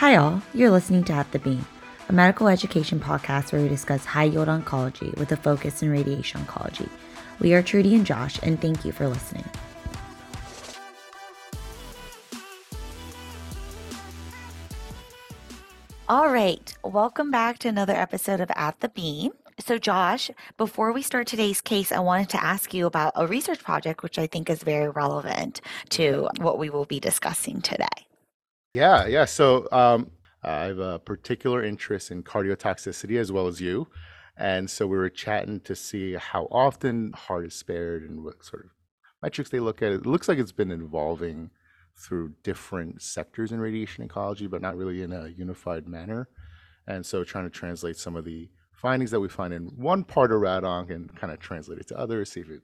Hi, all. You're listening to At the Beam, a medical education podcast where we discuss high yield oncology with a focus in radiation oncology. We are Trudy and Josh, and thank you for listening. All right, welcome back to another episode of At the Beam. So, Josh, before we start today's case, I wanted to ask you about a research project which I think is very relevant to what we will be discussing today. Yeah, yeah. So um, I have a particular interest in cardiotoxicity as well as you. And so we were chatting to see how often heart is spared and what sort of metrics they look at. It looks like it's been evolving through different sectors in radiation oncology, but not really in a unified manner. And so trying to translate some of the findings that we find in one part of RADONC and kind of translate it to others, see if it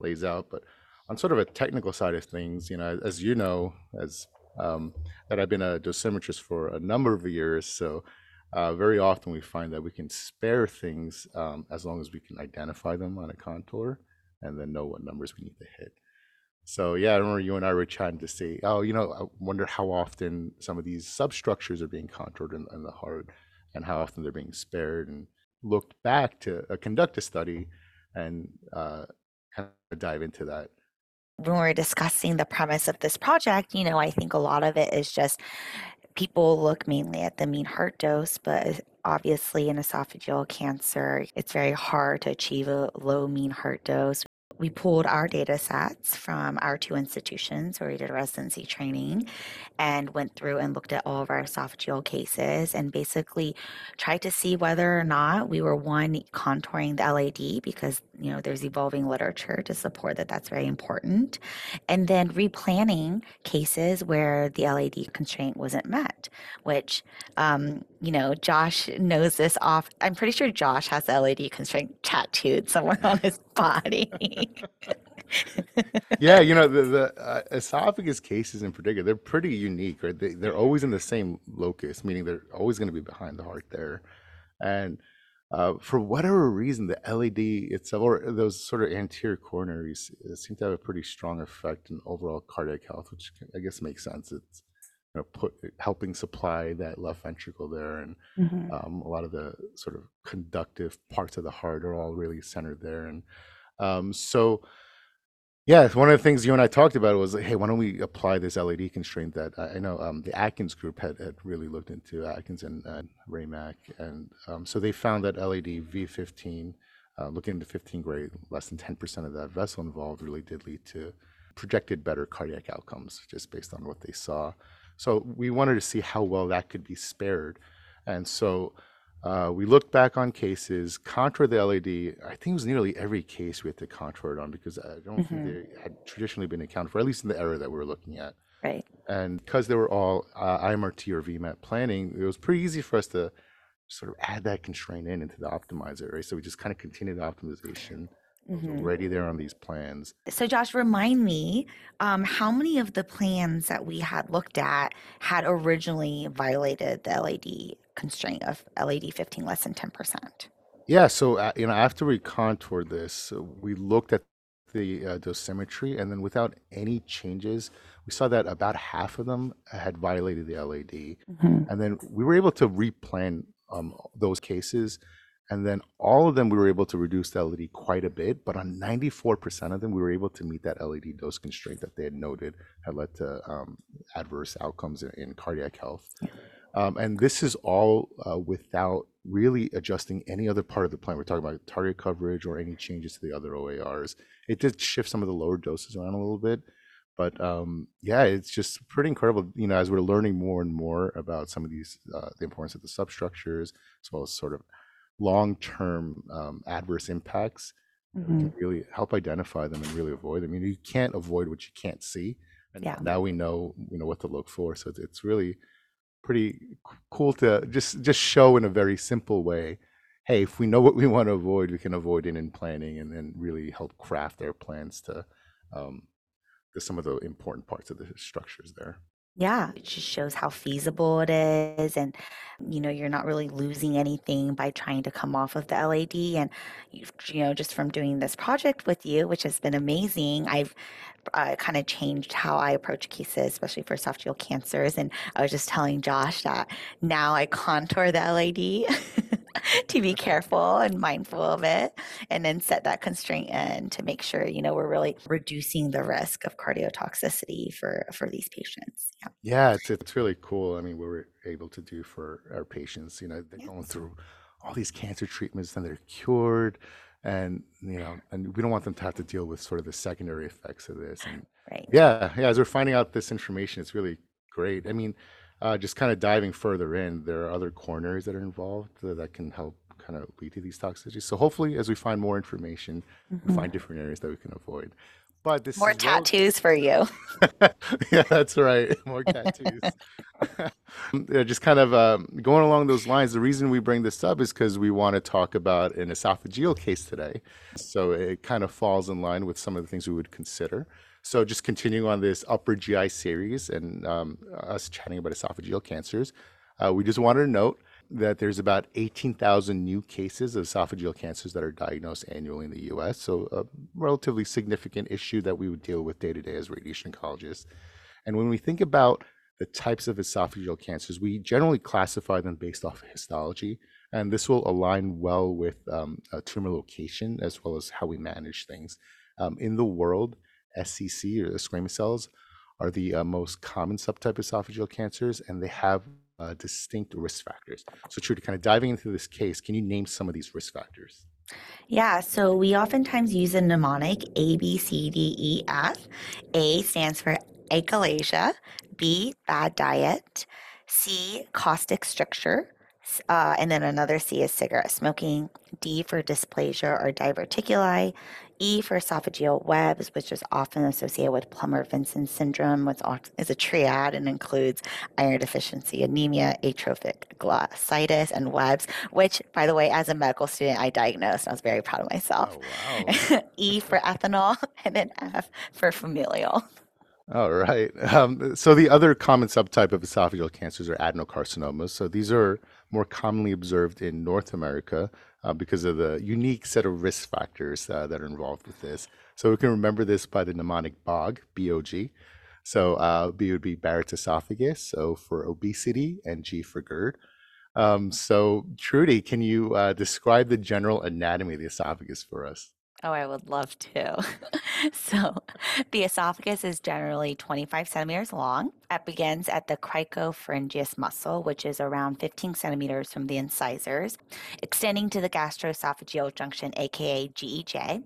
lays out. But on sort of a technical side of things, you know, as you know, as um, that I've been a dosimetrist for a number of years. So uh, very often we find that we can spare things um, as long as we can identify them on a contour and then know what numbers we need to hit. So yeah, I remember you and I were chatting to say, oh, you know, I wonder how often some of these substructures are being contoured in, in the heart and how often they're being spared and looked back to uh, conduct a study and uh, kind of dive into that when we're discussing the premise of this project, you know, I think a lot of it is just people look mainly at the mean heart dose, but obviously in esophageal cancer, it's very hard to achieve a low mean heart dose we pulled our data sets from our two institutions where we did residency training and went through and looked at all of our esophageal cases and basically tried to see whether or not we were one contouring the LAD because you know there's evolving literature to support that that's very important. And then replanning cases where the LAD constraint wasn't met which um, you know Josh knows this off I'm pretty sure Josh has the LAD constraint tattooed somewhere on his body yeah, you know the, the uh, esophagus cases in particular, they're pretty unique, right? They, they're always in the same locus, meaning they're always going to be behind the heart there, and uh, for whatever reason, the LAD itself, or those sort of anterior coronaries, seem to have a pretty strong effect in overall cardiac health, which I guess makes sense. It's you know, put helping supply that left ventricle there, and mm-hmm. um, a lot of the sort of conductive parts of the heart are all really centered there, and um, so, yeah, one of the things you and I talked about was, hey, why don't we apply this LAD constraint that I know um, the Atkins group had, had really looked into, Atkins and uh, Ray Mak. And um, so they found that LAD V15, uh, looking into 15 grade, less than 10% of that vessel involved really did lead to projected better cardiac outcomes just based on what they saw. So we wanted to see how well that could be spared. And so uh, we looked back on cases, contour the LAD. I think it was nearly every case we had to contour it on because I don't think mm-hmm. they had traditionally been accounted for, at least in the era that we were looking at. Right. And because they were all uh, IMRT or VMAT planning, it was pretty easy for us to sort of add that constraint in into the optimizer, right? So we just kind of continued the optimization mm-hmm. already there on these plans. So, Josh, remind me um, how many of the plans that we had looked at had originally violated the LAD constraint of LAD 15 less than 10%? Yeah, so uh, you know, after we contoured this, we looked at the uh, dosimetry, and then without any changes, we saw that about half of them had violated the LAD, mm-hmm. and then we were able to replan um, those cases and then all of them, we were able to reduce the LAD quite a bit, but on 94% of them, we were able to meet that LAD dose constraint that they had noted had led to um, adverse outcomes in, in cardiac health. Um, and this is all uh, without really adjusting any other part of the plan. We're talking about target coverage or any changes to the other OARs. It did shift some of the lower doses around a little bit, but um, yeah, it's just pretty incredible. You know, as we're learning more and more about some of these, uh, the importance of the substructures, as well as sort of long-term um, adverse impacts mm-hmm. can really help identify them and really avoid them. I mean, you can't avoid what you can't see, and yeah. now we know you know what to look for. So it's, it's really pretty cool to just just show in a very simple way. Hey, if we know what we want to avoid, we can avoid it in planning, and then really help craft their plans to um, to some of the important parts of the structures there. Yeah, it just shows how feasible it is. And, you know, you're not really losing anything by trying to come off of the LAD. And, you, you know, just from doing this project with you, which has been amazing, I've uh, kind of changed how I approach cases, especially for esophageal cancers. And I was just telling Josh that now I contour the LAD to be careful and mindful of it, and then set that constraint in to make sure you know we're really reducing the risk of cardiotoxicity for for these patients. Yeah. Yeah, it's it's really cool. I mean, what we're able to do for our patients, you know, they're going through all these cancer treatments, then they're cured, and you know, and we don't want them to have to deal with sort of the secondary effects of this. And Right. yeah, yeah, as we're finding out this information, it's really great. I mean, uh, just kind of diving further in, there are other corners that are involved that, that can help kind of lead to these toxicities. So hopefully, as we find more information, we Mhm. find different areas that we can avoid. But this More is well tattoos for you. yeah, that's right. More tattoos. yeah, just kind of um, going along those lines. The reason we bring this up is because we want to talk about an esophageal case today. So it kind of falls in line with some of the things we would consider. So just continuing on this upper GI series and um, us chatting about esophageal cancers, uh, we just wanted to note that there's about 18,000 new cases of esophageal cancers that are diagnosed annually in the US. So a relatively significant issue that we would deal with day to day as radiation oncologists. And when we think about the types of esophageal cancers, we generally classify them based off of histology. And this will align well with um, tumor location as well as how we manage things. Um, in the world, SCC or the squamous cells are the uh, most common subtype of esophageal cancers, and they have uh, distinct risk factors. So, Trudy, kind of diving into this case, can you name some of these risk factors? Yeah, so we oftentimes use a mnemonic A, B, C, D, E, F. A stands for achalasia, B, bad diet, C, caustic stricture, uh, and then another C is cigarette smoking, D for dysplasia or diverticuli, E for esophageal webs, which is often associated with Plummer-Vinson syndrome, which is a triad and includes iron deficiency anemia, atrophic glossitis, and webs which, by the way, as a medical student, I diagnosed. and I was very proud of myself. Oh, wow. e for ethanol, and then F for familial. All right. Um, so the other common subtype of esophageal cancers are adenocarcinomas. So these are more commonly observed in North America uh, because of the unique set of risk factors uh, that are involved with this. So we can remember this by the mnemonic BOG, B-O-G. So uh, B would be Barrett's esophagus, so for obesity, and G for GERD. Um, so Trudy, can you uh, describe the general anatomy of the esophagus for us? Oh, I would love to. so, the esophagus is generally 25 centimeters long. It begins at the cricopharyngeus muscle, which is around 15 centimeters from the incisors, extending to the gastroesophageal junction, aka GEJ.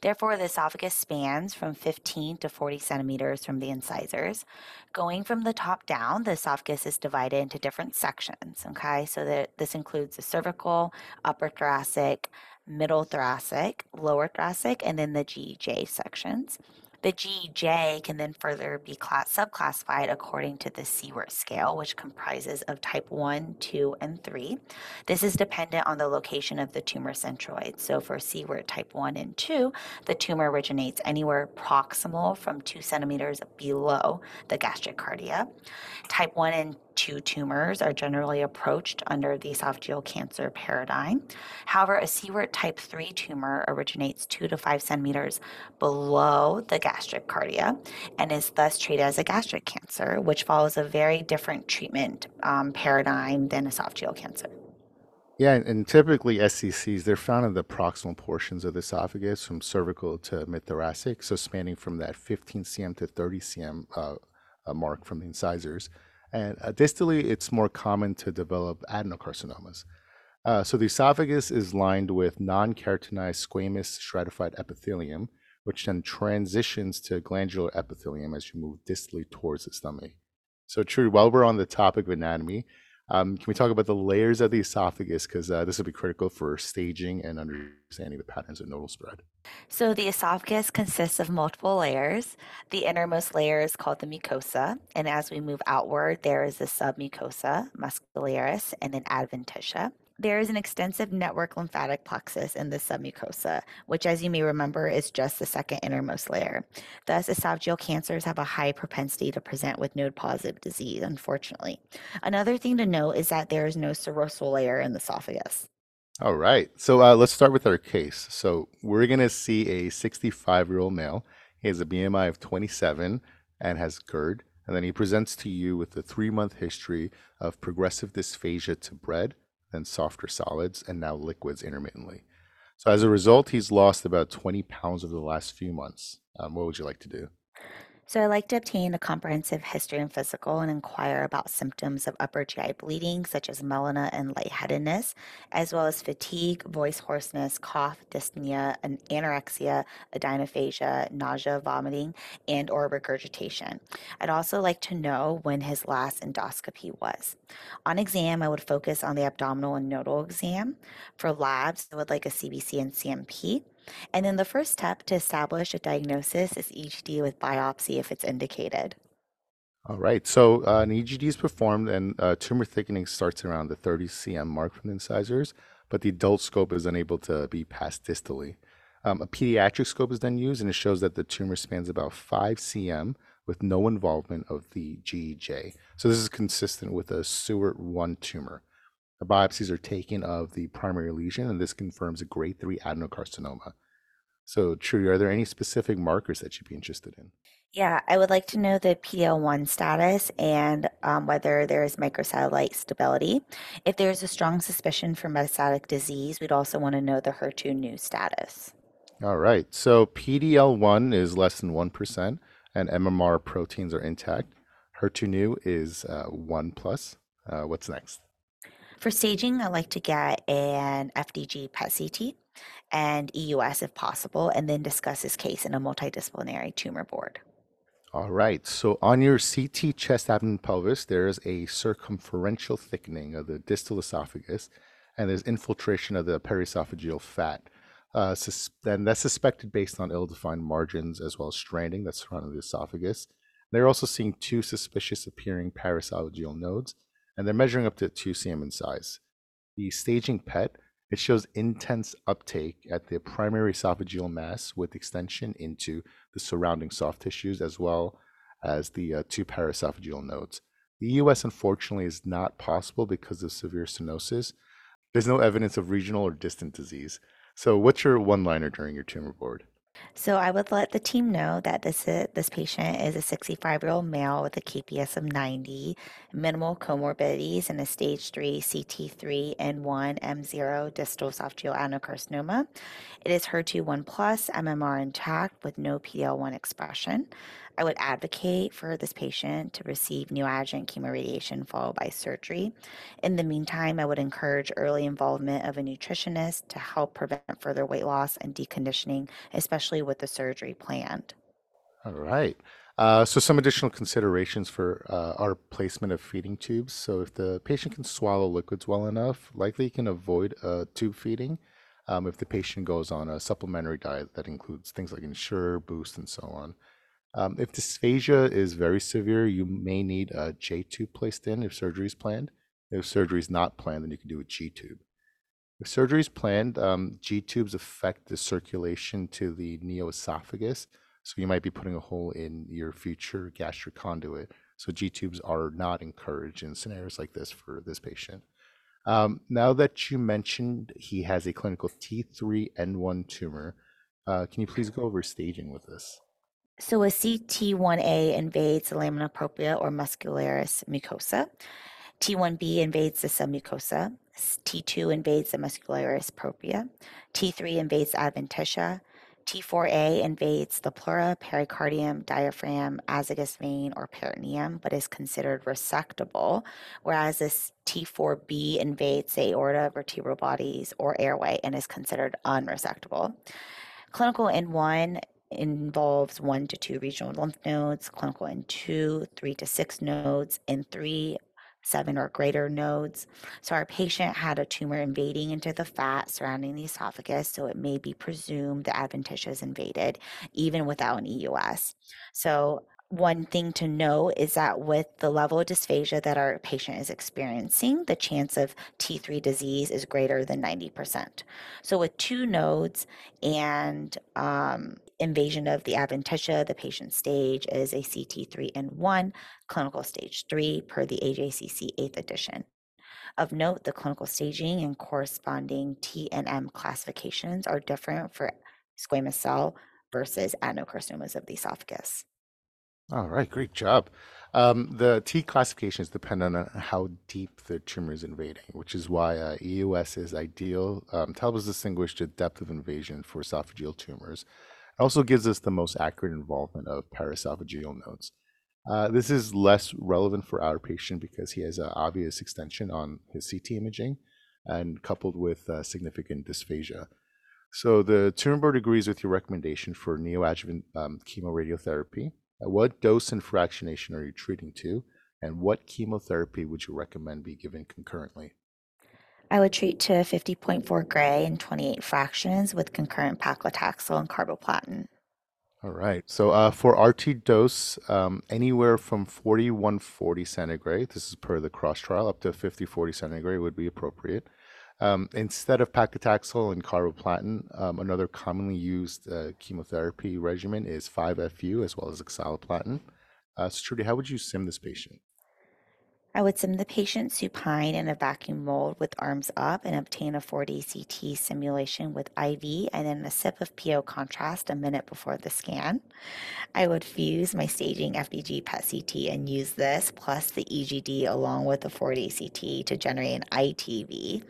Therefore, the esophagus spans from 15 to 40 centimeters from the incisors. Going from the top down, the esophagus is divided into different sections. Okay, so that this includes the cervical, upper thoracic, middle thoracic, lower thoracic, and then the GJ sections. The GJ can then further be class- subclassified according to the Siewert scale, which comprises of type 1, 2, and 3. This is dependent on the location of the tumor centroid. So for Siewert type 1 and 2, the tumor originates anywhere proximal from 2 centimeters below the gastric cardia. Type 1 and 2 tumors are generally approached under the esophageal cancer paradigm. However, a Siewert type 3 tumor originates 2 to 5 centimeters below the gastric cardia and is thus treated as a gastric cancer, which follows a very different treatment um, paradigm than esophageal cancer. Yeah, and, typically SCCs, they're found in the proximal portions of the esophagus from cervical to mid-thoracic, so spanning from that 15 cm to 30 cm uh, uh, mark from the incisors. And uh, distally, it's more common to develop adenocarcinomas. Uh, so the esophagus is lined with non-keratinized squamous stratified epithelium, which then transitions to glandular epithelium as you move distally towards the stomach. So, true, while we're on the topic of anatomy, um, can we talk about the layers of the esophagus? Because uh, this will be critical for staging and understanding the patterns of nodal spread. So the esophagus consists of multiple layers. The innermost layer is called the mucosa, and as we move outward, there is the submucosa, muscularis, and then adventitia. There is an extensive network lymphatic plexus in the submucosa, which, as you may remember, is just the second innermost layer. Thus, esophageal cancers have a high propensity to present with node positive disease, unfortunately. Another thing to note is that there is no serosal layer in the esophagus. All right. So uh, let's start with our case. So we're going to see a 65 year old male. He has a BMI of 27 and has GERD. And then he presents to you with a three month history of progressive dysphagia to bread, then softer solids, and now liquids intermittently. So as a result, he's lost about 20 pounds over the last few months. Um, what would you like to do? So I like to obtain a comprehensive history and physical and inquire about symptoms of upper GI bleeding, such as melena and lightheadedness, as well as fatigue, voice hoarseness, cough, dyspnea, an anorexia, odynophagia, nausea, vomiting, and or regurgitation. I'd also like to know when his last endoscopy was. On exam, I would focus on the abdominal and nodal exam. For labs, I would like a CBC and CMP. And then the first step to establish a diagnosis is EGD with biopsy if it's indicated. All right. So uh, an EGD is performed, and uh, tumor thickening starts around the 30 cm mark from the incisors, but the adult scope is unable to be passed distally. Um, a pediatric scope is then used, and it shows that the tumor spans about 5 cm with no involvement of the GEJ. So this is consistent with a Siewert 1 tumor. The biopsies are taken of the primary lesion, and this confirms a grade 3 adenocarcinoma. So, Trudy, are there any specific markers that you'd be interested in? Yeah, I would like to know the PDL1 status and um, whether there is microsatellite stability. If there's a strong suspicion for metastatic disease, we'd also want to know the HER2 neu status. All right. So PDL1 is less than 1%, and MMR proteins are intact. HER2 neu is uh, 1 plus. Uh, what's next? For staging, I like to get an FDG PET CT and EUS if possible, and then discuss his case in a multidisciplinary tumor board. All right. So on your CT chest, abdomen, pelvis, there's a circumferential thickening of the distal esophagus, and there's infiltration of the periesophageal fat. Uh, sus- and that's suspected based on ill-defined margins as well as stranding that's surrounding the esophagus. They're also seeing two suspicious appearing paraesophageal nodes and they're measuring up to 2 cm in size. The staging PET, it shows intense uptake at the primary esophageal mass with extension into the surrounding soft tissues as well as the uh, two paraesophageal nodes. The EUS, unfortunately, is not possible because of severe stenosis. There's no evidence of regional or distant disease. So, what's your one liner during your tumor board? So I would let the team know that this is, this patient is a 65 year old male with a KPS of 90, minimal comorbidities, and a stage 3 CT3 N1 M0 distal esophageal adenocarcinoma. It is HER2 1 plus, MMR intact with no PDL1 expression. I would advocate for this patient to receive neoadjuvant chemoradiation followed by surgery. In the meantime, I would encourage early involvement of a nutritionist to help prevent further weight loss and deconditioning, especially with the surgery planned. All right. Uh, so some additional considerations for uh, our placement of feeding tubes. So if the patient can swallow liquids well enough, likely can avoid uh, tube feeding. Um, if the patient goes on a supplementary diet that includes things like Ensure, Boost, and so on. Um, if dysphagia is very severe, you may need a J tube placed in if surgery is planned. If surgery is not planned, then you can do a G tube. If surgery is planned, um, G tubes affect the circulation to the neoesophagus, so you might be putting a hole in your future gastric conduit. So G tubes are not encouraged in scenarios like this for this patient. Um, now that you mentioned he has a clinical T3N1 tumor, uh, can you please go over staging with this? So a CT1A invades the lamina propria or muscularis mucosa. T1B invades the submucosa. T2 invades the muscularis propria. T3 invades adventitia. T4A invades the pleura, pericardium, diaphragm, azygos vein, or peritoneum, but is considered resectable, whereas this T4B invades the aorta, vertebral bodies, or airway and is considered unresectable. Clinical N1 involves one to two regional lymph nodes, clinical in two, three to six nodes, in three, seven or greater nodes. So our patient had a tumor invading into the fat surrounding the esophagus, so it may be presumed the adventitia is invaded even without an EUS. So one thing to know is that with the level of dysphagia that our patient is experiencing, the chance of T3 disease is greater than 90%. So, with two nodes and um, invasion of the adventitia, the patient stage is a CT3 and 1, clinical stage 3 per the AJCC 8th edition. Of note, the clinical staging and corresponding T and M classifications are different for squamous cell versus adenocarcinomas of the esophagus. All right, great job. Um, the T classifications depend on how deep the tumor is invading, which is why uh, EUS is ideal. Um, to help us distinguish the depth of invasion for esophageal tumors. It also gives us the most accurate involvement of paraesophageal nodes. Uh, this is less relevant for our patient because he has an obvious extension on his CT imaging and coupled with uh, significant dysphagia. So the tumor board agrees with your recommendation for neoadjuvant um, chemoradiotherapy. Uh, what dose and fractionation are you treating to? And what chemotherapy would you recommend be given concurrently? I would treat to 50.4 gray and 28 fractions with concurrent paclitaxel and carboplatin. All right. So uh, for RT dose, um, anywhere from 4140 centigray, this is per the cross trial, up to 5040 centigray would be appropriate. Um, instead of paclitaxel and carboplatin, um, another commonly used uh, chemotherapy regimen is 5FU as well as oxaliplatin. Uh, so Trudy, how would you sim this patient? I would sim the patient supine in a vacuum mold with arms up and obtain a 4D CT simulation with IV and then a sip of PO contrast a minute before the scan. I would fuse my staging FDG PET CT and use this plus the EGD along with the 4D CT to generate an ITV.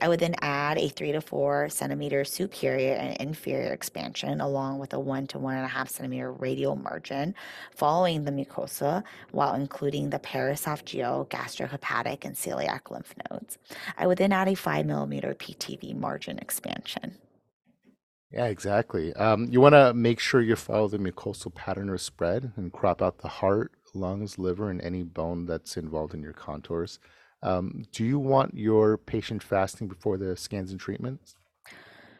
I would then add a 3 to 4 centimeter superior and inferior expansion along with a 1 to 1.5 centimeter radial margin following the mucosa while including the paraesophageal gastrohepatic, and celiac lymph nodes. I would then add a 5 millimeter PTV margin expansion. Yeah, exactly. Um, you want to make sure you follow the mucosal pattern of spread and crop out the heart, lungs, liver, and any bone that's involved in your contours. Um, do you want your patient fasting before the scans and treatments?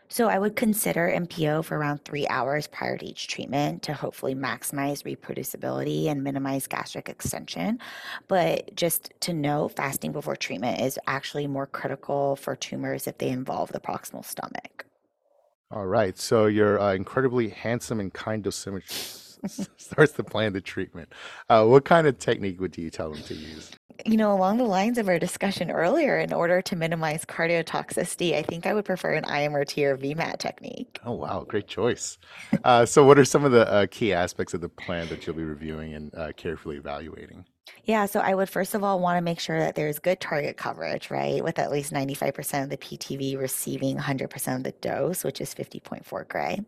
So I would consider NPO for around three hours prior to each treatment to hopefully maximize reproducibility and minimize gastric extension. But just to note, fasting before treatment is actually more critical for tumors if they involve the proximal stomach. All right. So your uh, incredibly handsome and kind dosimetrist starts to plan the treatment. Uh, what kind of technique would you tell them to use? You know, along the lines of our discussion earlier, in order to minimize cardiotoxicity, I think I would prefer an IMRT or VMAT technique. Oh, wow. Great choice. Uh, so, what are some of the uh, key aspects of the plan that you'll be reviewing and uh, carefully evaluating? Yeah, so I would first of all want to make sure that there's good target coverage, right? With at least 95% of the PTV receiving 100% of the dose, which is 50.4 gray.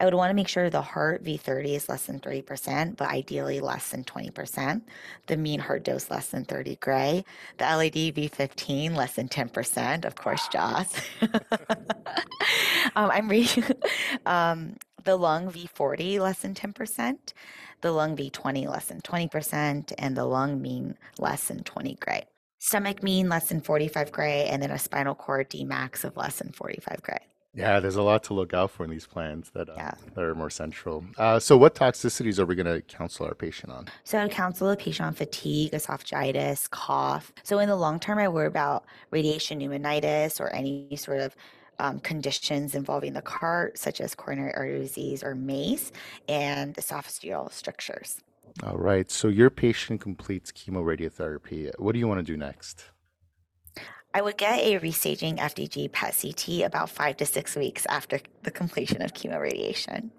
I would want to make sure the heart V30 is less than 30%, but ideally less than 20%. The mean heart dose less than 30 gray. The LAD V15 less than 10%, of course, Josh. um, I'm reading um, the lung V40 less than 10% the lung V20 less than 20%, and the lung mean less than 20 gray. Stomach mean less than 45 gray, and then a spinal cord D max of less than 45 gray. Yeah, there's a lot to look out for in these plans that, uh, yeah. that are more central. Uh, so, what toxicities are we going to counsel our patient on? So, I counsel the patient on fatigue, esophagitis, cough. So, in the long term, I worry about radiation pneumonitis or any sort of um, conditions involving the cart, such as coronary artery disease or MACE, and esophageal strictures. All right. So your patient completes chemoradiotherapy. What do you want to do next? I would get a restaging FDG PET CT about five to six weeks after the completion of chemoradiation.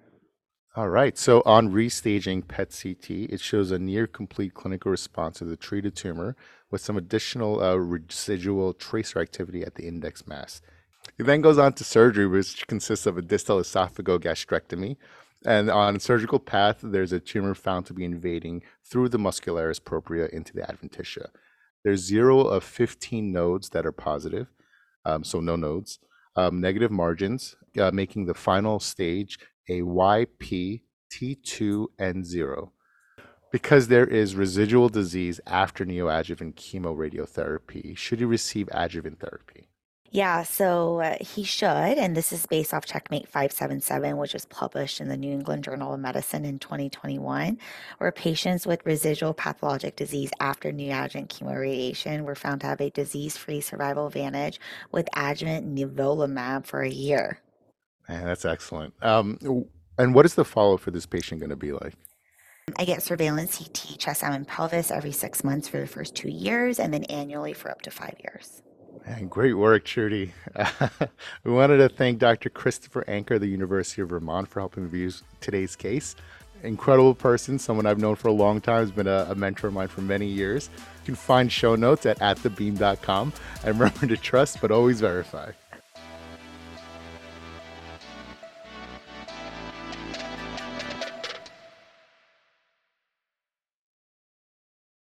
All right. So on restaging PET CT, it shows a near complete clinical response to the treated tumor with some additional uh, residual tracer activity at the index mass. He then goes on to surgery, which consists of a distal esophagogastrectomy. And on surgical path, there's a tumor found to be invading through the muscularis propria into the adventitia. There's zero of 15 nodes that are positive, um, so no nodes, um, negative margins, uh, making the final stage a YP T2N0. Because there is residual disease after neoadjuvant chemoradiotherapy, should you receive adjuvant therapy? Yeah, so uh, he should, and this is based off Checkmate 577, which was published in the New England Journal of Medicine in 2021, where patients with residual pathologic disease after neoadjuvant chemoradiation were found to have a disease free survival advantage with adjuvant nivolumab for a year. Man, that's excellent. Um, and what is the follow up for this patient going to be like? I get surveillance CT, chest, abdomen, pelvis every six months for the first two years, and then annually for up to five years. Man, great work, Trudy. we wanted to thank Dr. Christopher Anker the University of Vermont for helping review today's case. Incredible person, someone I've known for a long time, has been a, a mentor of mine for many years. You can find show notes at atthebeam.com. And remember to trust, but always verify.